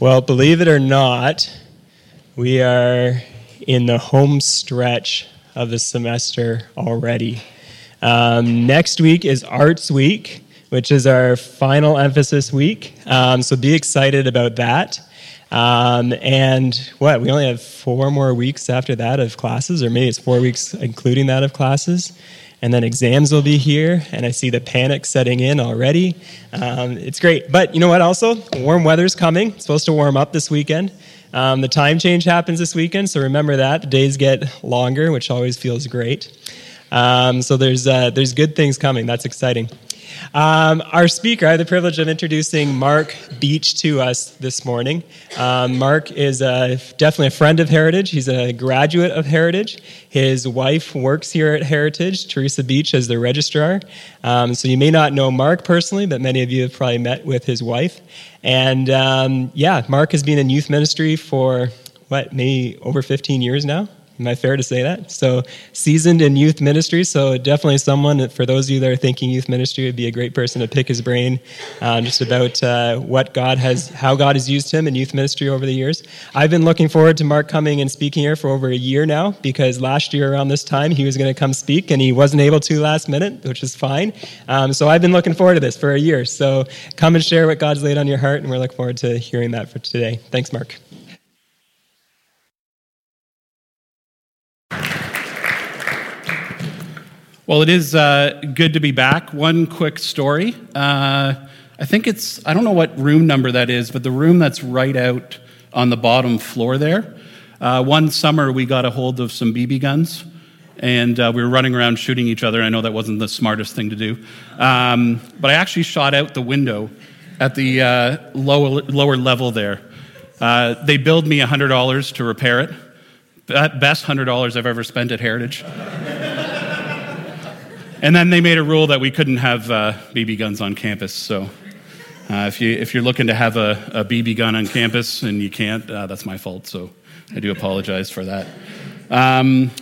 Well, believe it or not, we are in the home stretch of the semester already. Um, next week is Arts Week, which is our final emphasis week. Um, so be excited about that. Um, and what, we only have four more weeks after that of classes, or maybe it's four weeks including that of classes and then exams will be here, and I see the panic setting in already. Um, it's great. But you know what, also? Warm weather's coming. It's supposed to warm up this weekend. Um, the time change happens this weekend, so remember that. The days get longer, which always feels great. Um, so there's, uh, there's good things coming. That's exciting. Um, our speaker, I have the privilege of introducing Mark Beach to us this morning. Um, Mark is definitely a friend of Heritage. He's a graduate of Heritage. His wife works here at Heritage, Teresa Beach, as the registrar. Um, so you may not know Mark personally, but many of you have probably met with his wife. And um, yeah, Mark has been in youth ministry for what, maybe over 15 years now? Am I fair to say that? So, seasoned in youth ministry. So, definitely someone, for those of you that are thinking youth ministry, would be a great person to pick his brain uh, just about uh, what God has, how God has used him in youth ministry over the years. I've been looking forward to Mark coming and speaking here for over a year now because last year around this time he was going to come speak and he wasn't able to last minute, which is fine. Um, so, I've been looking forward to this for a year. So, come and share what God's laid on your heart, and we're looking forward to hearing that for today. Thanks, Mark. Well, it is uh, good to be back. One quick story. Uh, I think it's, I don't know what room number that is, but the room that's right out on the bottom floor there. Uh, one summer, we got a hold of some BB guns, and uh, we were running around shooting each other. I know that wasn't the smartest thing to do. Um, but I actually shot out the window at the uh, lower, lower level there. Uh, they billed me $100 to repair it. Best $100 I've ever spent at Heritage. And then they made a rule that we couldn't have uh, BB guns on campus. So uh, if, you, if you're looking to have a, a BB gun on campus and you can't, uh, that's my fault. So I do apologize for that. Um,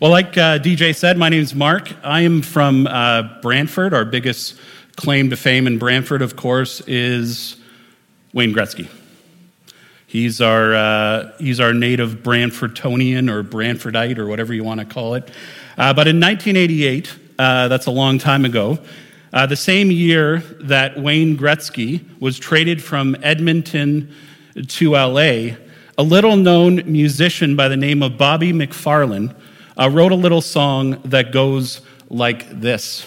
well, like uh, DJ said, my name is Mark. I am from uh, Brantford. Our biggest claim to fame in Brantford, of course, is Wayne Gretzky. He's our, uh, he's our native Brantfordtonian or Brantfordite or whatever you want to call it. but in 1988, uh, that's a long time ago. Uh, the same year that Wayne Gretzky was traded from Edmonton to LA, a little known musician by the name of Bobby McFerrin uh, wrote a little song that goes like this.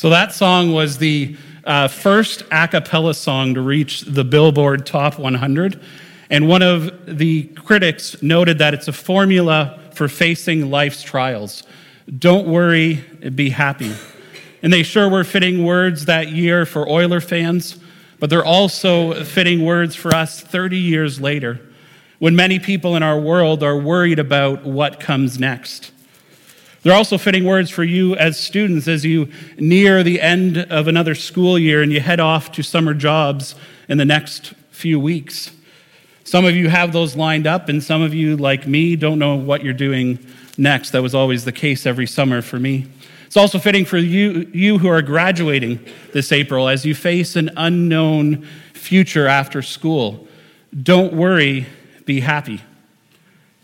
So that song was the uh, first a cappella song to reach the Billboard Top 100. And one of the critics noted that it's a formula for facing life's trials. Don't worry, be happy. And they sure were fitting words that year for Oiler fans, but they're also fitting words for us 30 years later, when many people in our world are worried about what comes next. They're also fitting words for you as students as you near the end of another school year and you head off to summer jobs in the next few weeks. Some of you have those lined up, and some of you, like me, don't know what you're doing next. That was always the case every summer for me. It's also fitting for you, you who are graduating this April as you face an unknown future after school. Don't worry, be happy.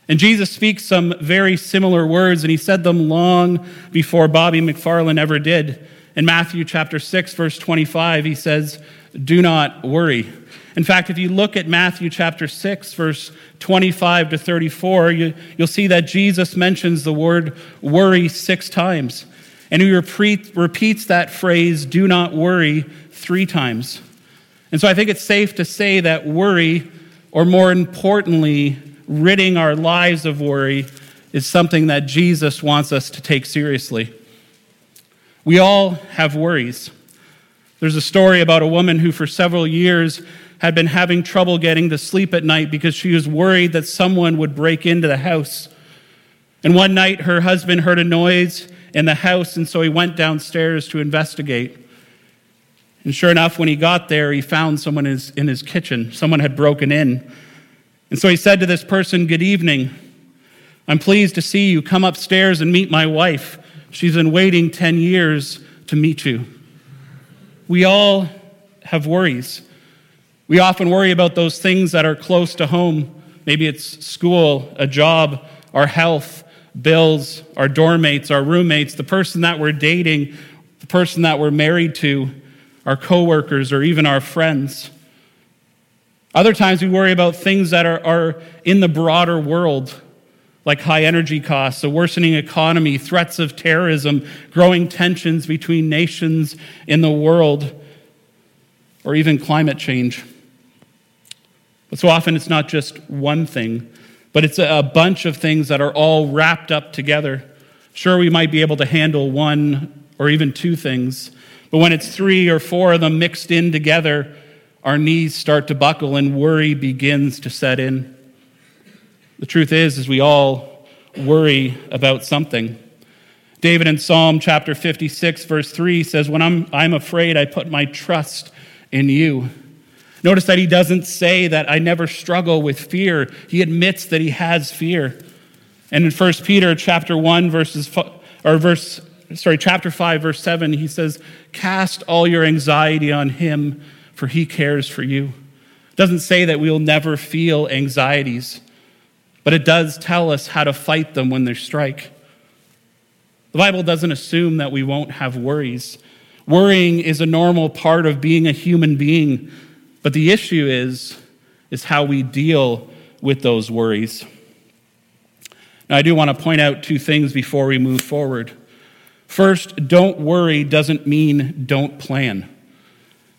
And Jesus speaks some very similar words, and he said them long before Bobby McFerrin ever did. In Matthew chapter 6, verse 25, he says, Do not worry. In fact, if you look at Matthew chapter 6, verse 25 to 34, you, will see that Jesus mentions the word worry six times. And he repeat, repeats that phrase, do not worry, three times. And so I think it's safe to say that worry, or more importantly, ridding our lives of worry is something that Jesus wants us to take seriously. We all have worries. There's a story about a woman who, for several years, had been having trouble getting to sleep at night because she was worried that someone would break into the house. And one night, her husband heard a noise in the house, and so he went downstairs to investigate. And sure enough, when he got there, he found someone in his kitchen. Someone had broken in. And so he said to this person, Good evening. I'm pleased to see you. Come upstairs and meet my wife. She's been waiting 10 years to meet you. We all have worries. We often worry about those things that are close to home. Maybe it's school, a job, our health, bills, our dorm mates, our roommates, the person that we're dating, the person that we're married to, our coworkers, or even our friends. Other times we worry about things that are, are in the broader world, like high energy costs, a worsening economy, threats of terrorism, growing tensions between nations in the world, or even climate change. But so often it's not just one thing, but it's a bunch of things that are all wrapped up together. Sure, we might be able to handle one or even two things, but when it's three or four of them mixed in together, our knees start to buckle and worry begins to set in. The truth is, is we all worry about something. David in Psalm chapter 56, verse 3 says, When I'm, I'm afraid, I put my trust in you. Notice that he doesn't say that I never struggle with fear. He admits that he has fear. And in 1 Peter chapter 1, verses, or verse, sorry, chapter 5, verse 7, he says, Cast all your anxiety on him for he cares for you. It doesn't say that we'll never feel anxieties, but it does tell us how to fight them when they strike. The Bible doesn't assume that we won't have worries. Worrying is a normal part of being a human being, but the issue is, is how we deal with those worries. Now, I do want to point out two things before we move forward. First, don't worry doesn't mean don't plan.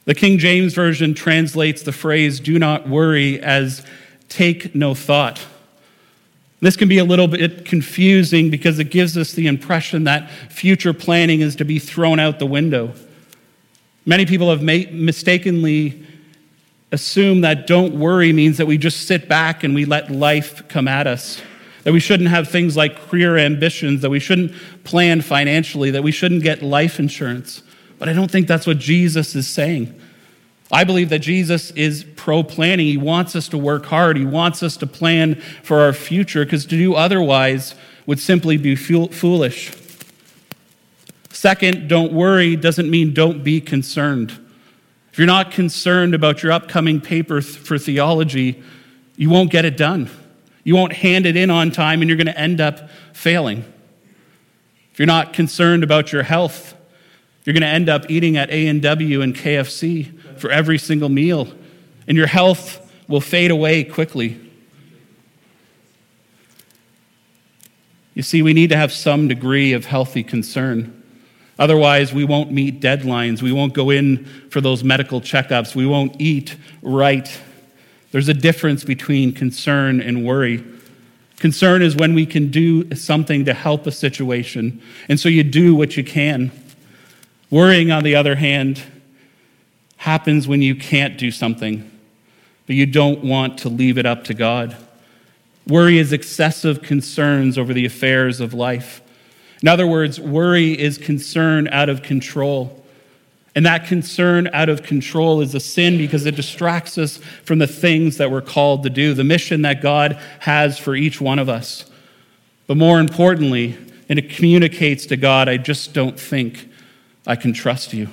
The King James Version translates the phrase, do not worry, as take no thought. This can be a little bit confusing because it gives us the impression that future planning is to be thrown out the window. Many people have mistakenly assumed that don't worry means that we just sit back and we let life come at us. That we shouldn't have things like career ambitions, that we shouldn't plan financially, that we shouldn't get life insurance. But I don't think that's what Jesus is saying. I believe that Jesus is pro planning. He wants us to work hard. He wants us to plan for our future because to do otherwise would simply be foolish. Second, don't worry doesn't mean don't be concerned. If you're not concerned about your upcoming paper for theology, you won't get it done. You won't hand it in on time and you're going to end up failing. If you're not concerned about your health, you're going to end up eating at A&W and KFC for every single meal, and your health will fade away quickly. You see, we need to have some degree of healthy concern. Otherwise, we won't meet deadlines. We won't go in for those medical checkups. We won't eat right. There's a difference between concern and worry. Concern is when we can do something to help a situation, and so you do what you can. Worrying, on the other hand, happens when you can't do something, but you don't want to leave it up to God. Worry is excessive concerns over the affairs of life. In other words, worry is concern out of control. And that concern out of control is a sin because it distracts us from the things that we're called to do, the mission that God has for each one of us. But more importantly, and it communicates to God, I just don't think I can trust you.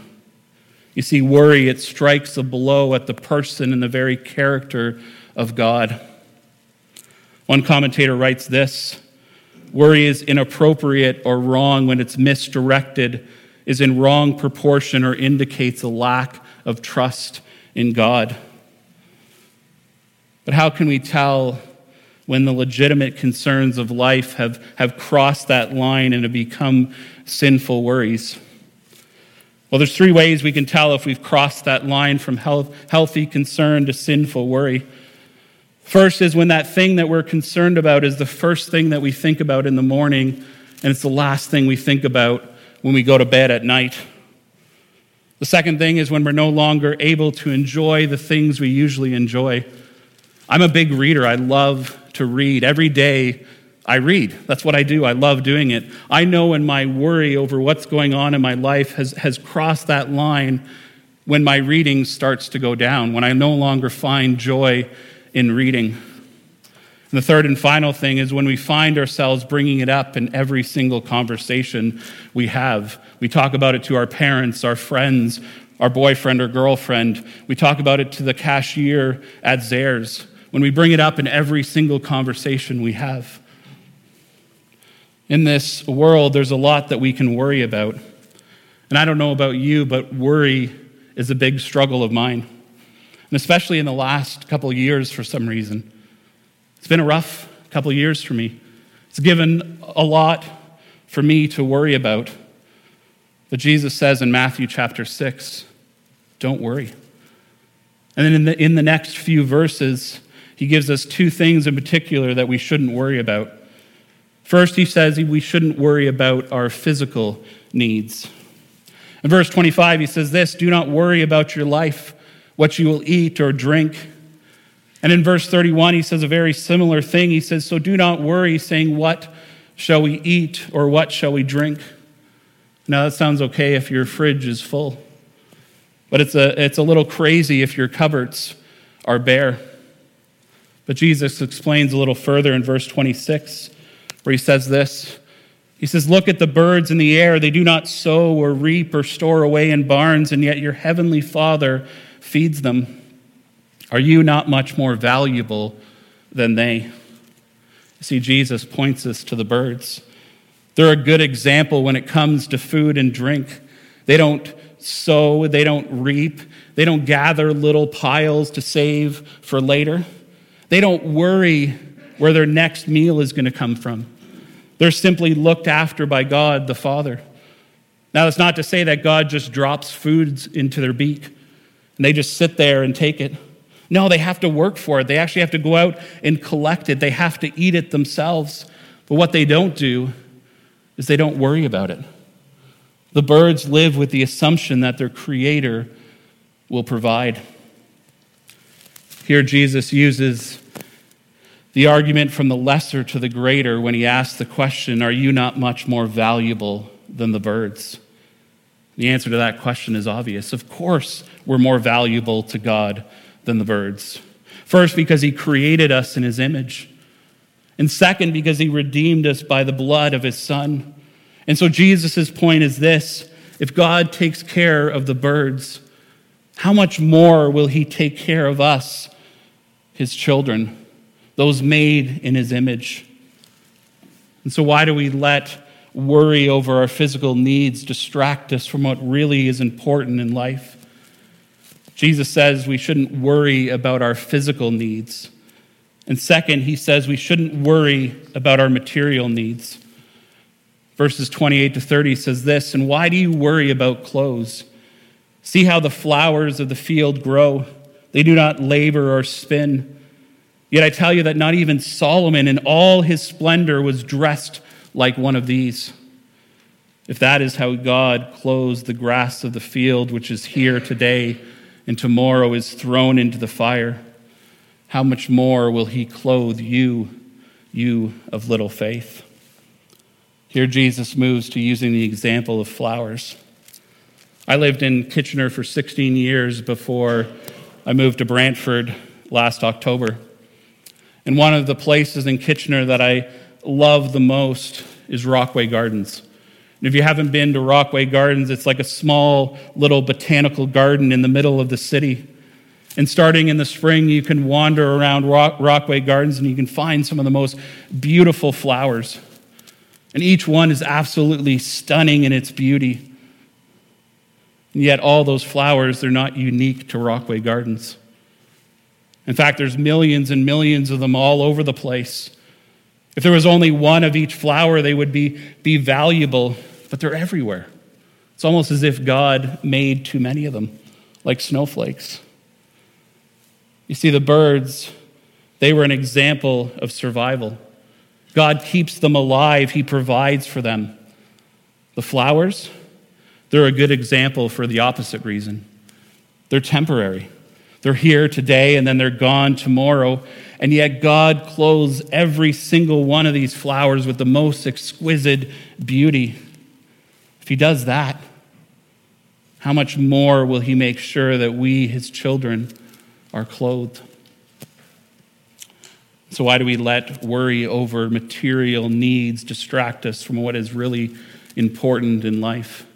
You see, worry, it strikes a blow at the person and the very character of God. One commentator writes this Worry is inappropriate or wrong when it's misdirected, is in wrong proportion, or indicates a lack of trust in God. But how can we tell when the legitimate concerns of life have, have crossed that line and have become sinful worries? Well, there's three ways we can tell if we've crossed that line from health, healthy concern to sinful worry. First is when that thing that we're concerned about is the first thing that we think about in the morning, and it's the last thing we think about when we go to bed at night. The second thing is when we're no longer able to enjoy the things we usually enjoy. I'm a big reader. I love to read. Every day I read. That's what I do. I love doing it. I know when my worry over what's going on in my life has, has crossed that line when my reading starts to go down, when I no longer find joy in reading. And the third and final thing is when we find ourselves bringing it up in every single conversation we have. We talk about it to our parents, our friends, our boyfriend or girlfriend. We talk about it to the cashier at Zehrs when we bring it up in every single conversation we have. In this world, there's a lot that we can worry about. And I don't know about you, but worry is a big struggle of mine. And especially in the last couple years for some reason. It's been a rough couple years for me. It's given a lot for me to worry about. But Jesus says in Matthew chapter 6, don't worry. And then in the, in the next few verses, he gives us two things in particular that we shouldn't worry about. First, he says we shouldn't worry about our physical needs. In verse 25, he says this Do not worry about your life, what you will eat or drink. And in verse 31, he says a very similar thing. He says, So do not worry, saying, What shall we eat or what shall we drink? Now, that sounds okay if your fridge is full, but it's a, it's a little crazy if your cupboards are bare. But Jesus explains a little further in verse 26, where he says this. He says, Look at the birds in the air. They do not sow or reap or store away in barns, and yet your heavenly Father feeds them. Are you not much more valuable than they? See, Jesus points us to the birds. They're a good example when it comes to food and drink. They don't sow, they don't reap, they don't gather little piles to save for later. They don't worry where their next meal is going to come from. They're simply looked after by God the Father. Now, that's not to say that God just drops foods into their beak and they just sit there and take it. No, they have to work for it. They actually have to go out and collect it. They have to eat it themselves. But what they don't do is they don't worry about it. The birds live with the assumption that their Creator will provide. Here, Jesus uses the argument from the lesser to the greater when he asks the question, Are you not much more valuable than the birds? The answer to that question is obvious. Of course, we're more valuable to God than the birds. First, because he created us in his image. And second, because he redeemed us by the blood of his son. And so Jesus' point is this if God takes care of the birds, how much more will he take care of us his children, those made in his image. And so, why do we let worry over our physical needs distract us from what really is important in life? Jesus says we shouldn't worry about our physical needs. And second, he says we shouldn't worry about our material needs. Verses 28 to 30 says this And why do you worry about clothes? See how the flowers of the field grow. They do not labor or spin. Yet I tell you that not even Solomon in all his splendor was dressed like one of these. If that is how God clothes the grass of the field, which is here today and tomorrow is thrown into the fire, how much more will he clothe you, you of little faith? Here, Jesus moves to using the example of flowers. I lived in Kitchener for 16 years before I moved to Brantford last October. And one of the places in Kitchener that I love the most is Rockway Gardens. And if you haven't been to Rockway Gardens, it's like a small little botanical garden in the middle of the city. And starting in the spring, you can wander around Rock, Rockway Gardens and you can find some of the most beautiful flowers. And each one is absolutely stunning in its beauty. And yet, all those flowers, they're not unique to Rockway Gardens. In fact, there's millions and millions of them all over the place. If there was only one of each flower, they would be, be valuable, but they're everywhere. It's almost as if God made too many of them, like snowflakes. You see, the birds, they were an example of survival. God keeps them alive, He provides for them. The flowers, they're a good example for the opposite reason. They're temporary. They're here today and then they're gone tomorrow. And yet, God clothes every single one of these flowers with the most exquisite beauty. If He does that, how much more will He make sure that we, His children, are clothed? So, why do we let worry over material needs distract us from what is really important in life?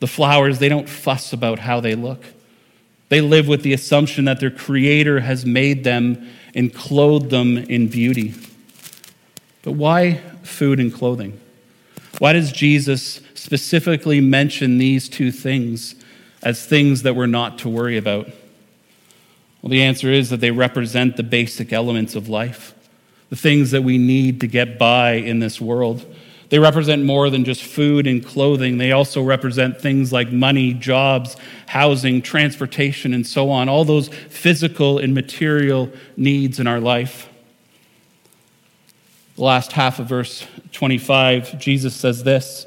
The flowers, they don't fuss about how they look. They live with the assumption that their Creator has made them and clothed them in beauty. But why food and clothing? Why does Jesus specifically mention these two things as things that we're not to worry about? Well, the answer is that they represent the basic elements of life, the things that we need to get by in this world. They represent more than just food and clothing. They also represent things like money, jobs, housing, transportation, and so on, all those physical and material needs in our life. The last half of verse 25, Jesus says this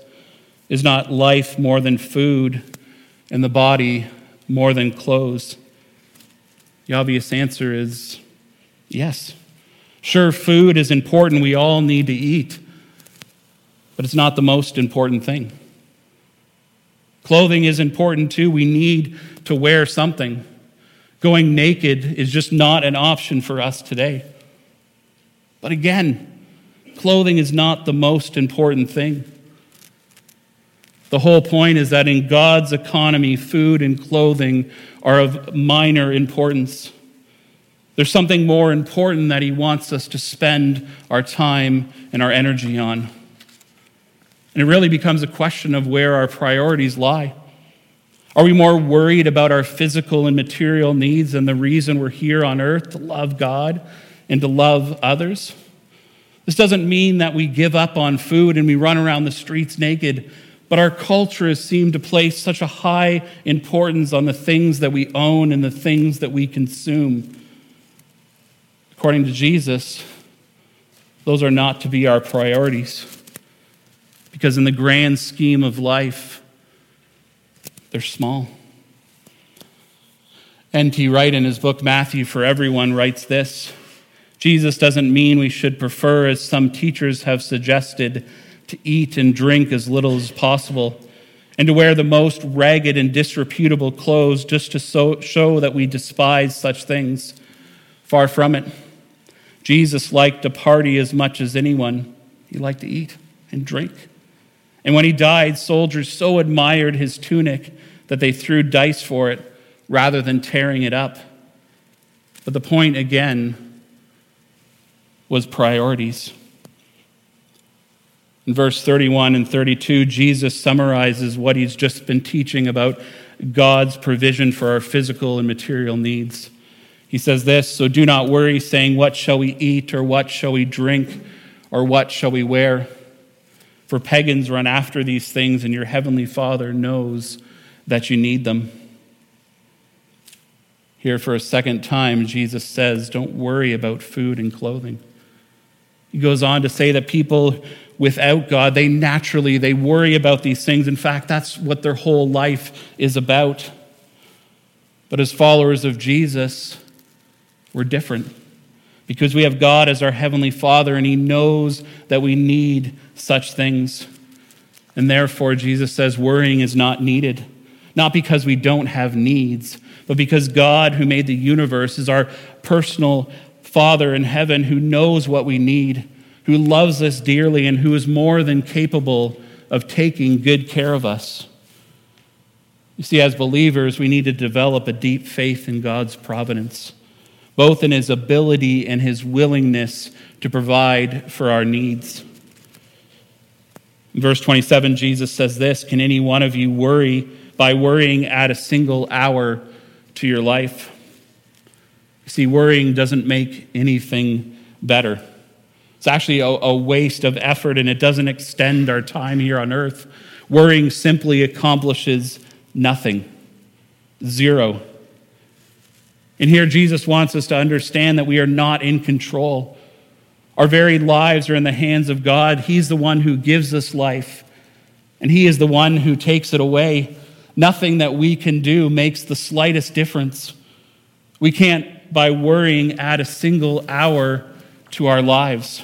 Is not life more than food, and the body more than clothes? The obvious answer is yes. Sure, food is important. We all need to eat but it's not the most important thing. Clothing is important too. We need to wear something. Going naked is just not an option for us today. But again, clothing is not the most important thing. The whole point is that in God's economy, food and clothing are of minor importance. There's something more important that He wants us to spend our time and our energy on. And it really becomes a question of where our priorities lie. Are we more worried about our physical and material needs than the reason we're here on earth to love God and to love others? This doesn't mean that we give up on food and we run around the streets naked, but our culture has seemed to place such a high importance on the things that we own and the things that we consume. According to Jesus, those are not to be our priorities because, in the grand scheme of life, they're small. N.T. Wright, in his book Matthew for Everyone, writes this Jesus doesn't mean we should prefer, as some teachers have suggested, to eat and drink as little as possible and to wear the most ragged and disreputable clothes just to so, show that we despise such things. Far from it. Jesus liked to party as much as anyone, he liked to eat and drink. And when he died, soldiers so admired his tunic that they threw dice for it rather than tearing it up. But the point again was priorities. In verse 31 and 32, Jesus summarizes what he's just been teaching about God's provision for our physical and material needs. He says this So do not worry, saying, What shall we eat, or what shall we drink, or what shall we wear? For pagans run after these things, and your heavenly Father knows that you need them. Here, for a second time, Jesus says, Don't worry about food and clothing. He goes on to say that people without God, they naturally they worry about these things. In fact, that's what their whole life is about. But as followers of Jesus, we're different because we have God as our heavenly Father and he knows that we need such things. And therefore, Jesus says worrying is not needed, not because we don't have needs, but because God, who made the universe, is our personal Father in heaven who knows what we need, who loves us dearly, and who is more than capable of taking good care of us. You see, as believers, we need to develop a deep faith in God's providence, both in his ability and his willingness to provide for our needs. In verse 27, Jesus says this Can any one of you worry by worrying add a single hour to your life? See, worrying doesn't make anything better. It's actually a, a, waste of effort and it doesn't extend our time here on earth. Worrying simply accomplishes nothing, zero. And here Jesus wants us to understand that we are not in control. Our very lives are in the hands of God. He's the one who gives us life, and He is the one who takes it away. Nothing that we can do makes the slightest difference. We can't, by worrying, add a single hour to our lives.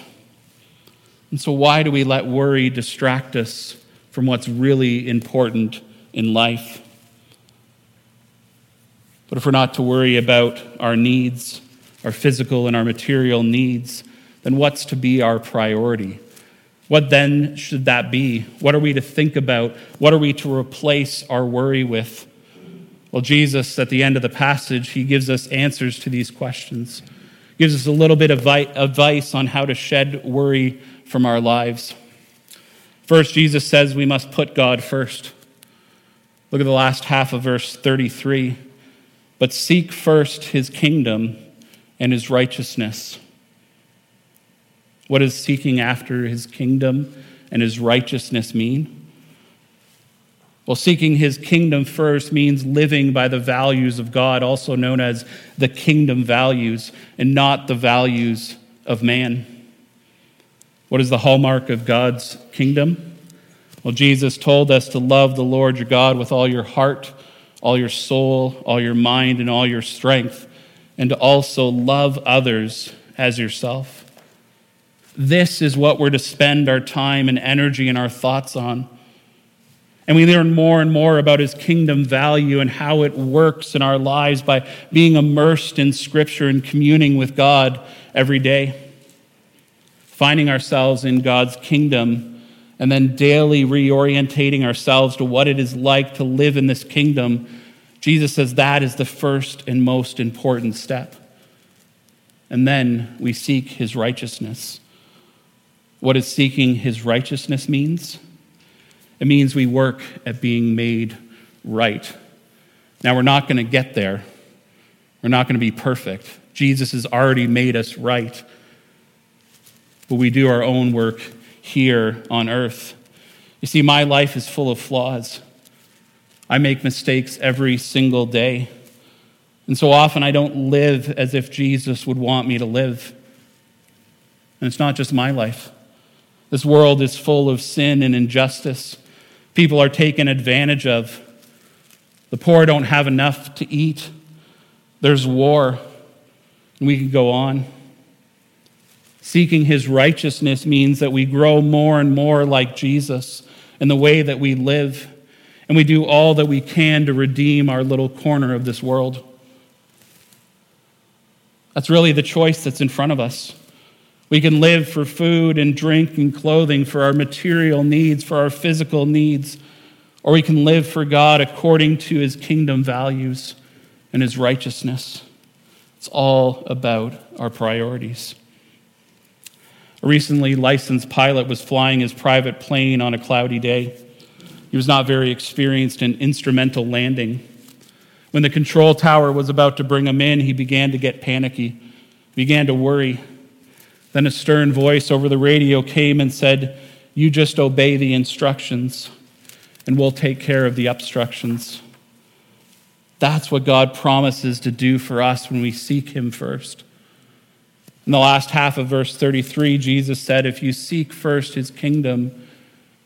And so, why do we let worry distract us from what's really important in life? But if we're not to worry about our needs, our physical and our material needs, then what's to be our priority? What then should that be? What are we to think about? What are we to replace our worry with? Well, Jesus, at the end of the passage, he gives us answers to these questions. He gives us a little bit of advice on how to shed worry from our lives. First, Jesus says we must put God first. Look at the last half of verse 33. But seek first his kingdom and his righteousness what does seeking after his kingdom and his righteousness mean? Well, seeking his kingdom first means living by the values of God, also known as the kingdom values, and not the values of man. What is the hallmark of God's kingdom? Well, Jesus told us to love the Lord your God with all your heart, all your soul, all your mind, and all your strength, and to also love others as yourself. This is what we're to spend our time and energy and our thoughts on. And we learn more and more about his kingdom value and how it works in our lives by being immersed in scripture and communing with God every day. Finding ourselves in God's kingdom and then daily reorientating ourselves to what it is like to live in this kingdom. Jesus says that is the first and most important step. And then we seek his righteousness. What does seeking his righteousness means? It means we work at being made right. Now, we're not going to get there. We're not going to be perfect. Jesus has already made us right. But we do our own work here on earth. You see, my life is full of flaws. I make mistakes every single day. And so often I don't live as if Jesus would want me to live. And it's not just my life. This world is full of sin and injustice. People are taken advantage of. The poor don't have enough to eat. There's war. And we can go on. Seeking his righteousness means that we grow more and more like Jesus in the way that we live, and we do all that we can to redeem our little corner of this world. That's really the choice that's in front of us. We can live for food and drink and clothing, for our material needs, for our physical needs, or we can live for God according to his kingdom values and his righteousness. It's all about our priorities. A recently licensed pilot was flying his private plane on a cloudy day. He was not very experienced in instrumental landing. When the control tower was about to bring him in, he began to get panicky, began to worry. Then a stern voice over the radio came and said, You just obey the instructions, and we'll take care of the obstructions. That's what God promises to do for us when we seek Him first. In the last half of verse 33, Jesus said, If you seek first His kingdom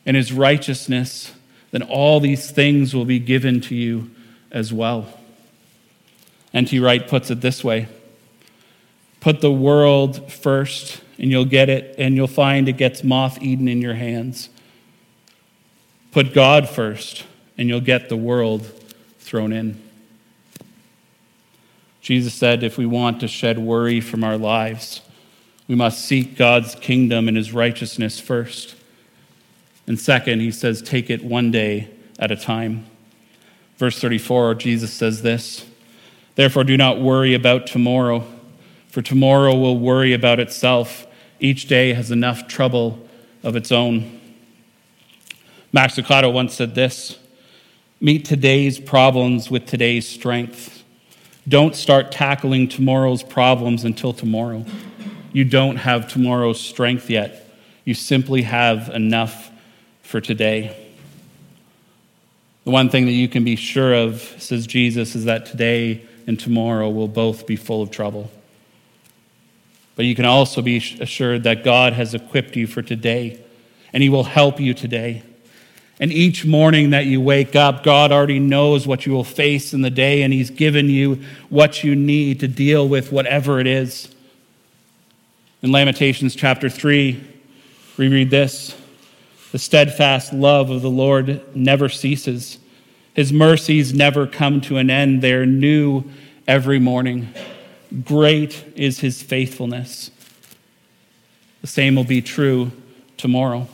and His righteousness, then all these things will be given to you as well. N.T. Wright puts it this way Put the world first, and you'll get it, and you'll find it gets moth eaten in your hands. Put God first, and you'll get the world thrown in. Jesus said, if we want to shed worry from our lives, we must seek God's kingdom and his righteousness first. And second, he says, take it one day at a time. Verse 34, Jesus says this Therefore, do not worry about tomorrow, for tomorrow will worry about itself. Each day has enough trouble of its own. Max Lucado once said this Meet today's problems with today's strength. Don't start tackling tomorrow's problems until tomorrow. You don't have tomorrow's strength yet. You simply have enough for today. The one thing that you can be sure of, says Jesus, is that today and tomorrow will both be full of trouble. But you can also be assured that God has equipped you for today, and He will help you today. And each morning that you wake up, God already knows what you will face in the day, and He's given you what you need to deal with whatever it is. In Lamentations chapter 3, we read this The steadfast love of the Lord never ceases, His mercies never come to an end. They are new every morning. Great is His faithfulness. The same will be true tomorrow.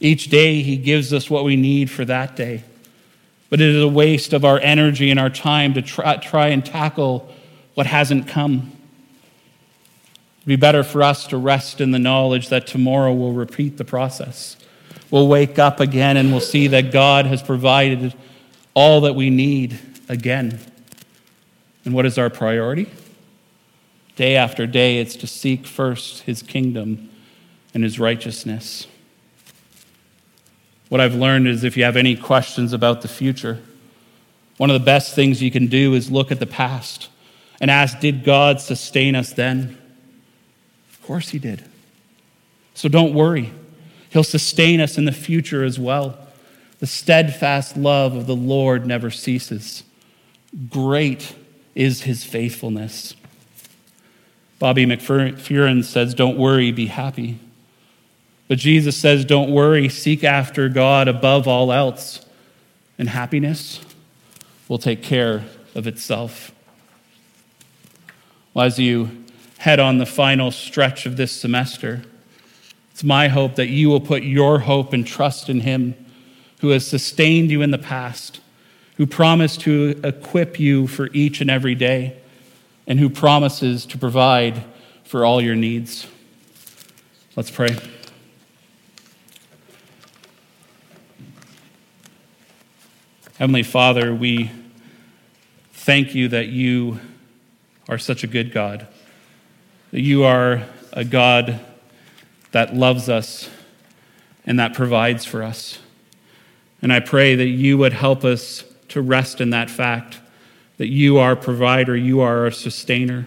Each day, He gives us what we need for that day. But it is a waste of our energy and our time to try, try and tackle what hasn't come. It'd be better for us to rest in the knowledge that tomorrow we'll repeat the process. We'll wake up again and we'll see that God has provided all that we need again. And what is our priority? Day after day, it's to seek first his kingdom and his righteousness. What I've learned is if you have any questions about the future, one of the best things you can do is look at the past and ask, Did God sustain us then? Of course, He did. So don't worry. He'll sustain us in the future as well. The steadfast love of the Lord never ceases. Great is His faithfulness. Bobby McFerrin says, Don't worry, be happy. But Jesus says, Don't worry, seek after God above all else, and happiness will take care of itself. Well, as you head on the final stretch of this semester. It's my hope that you will put your hope and trust in Him who has sustained you in the past, who promised to equip you for each and every day, and who promises to provide for all your needs. Let's pray. Heavenly Father, we thank you that you are such a good God that you are a God that loves us and that provides for us. And I pray that you would help us to rest in that fact that you are a provider, you are our sustainer.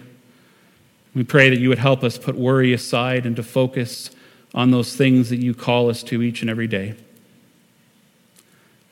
We pray that you would help us put worry aside and to focus on those things that you call us to each and every day.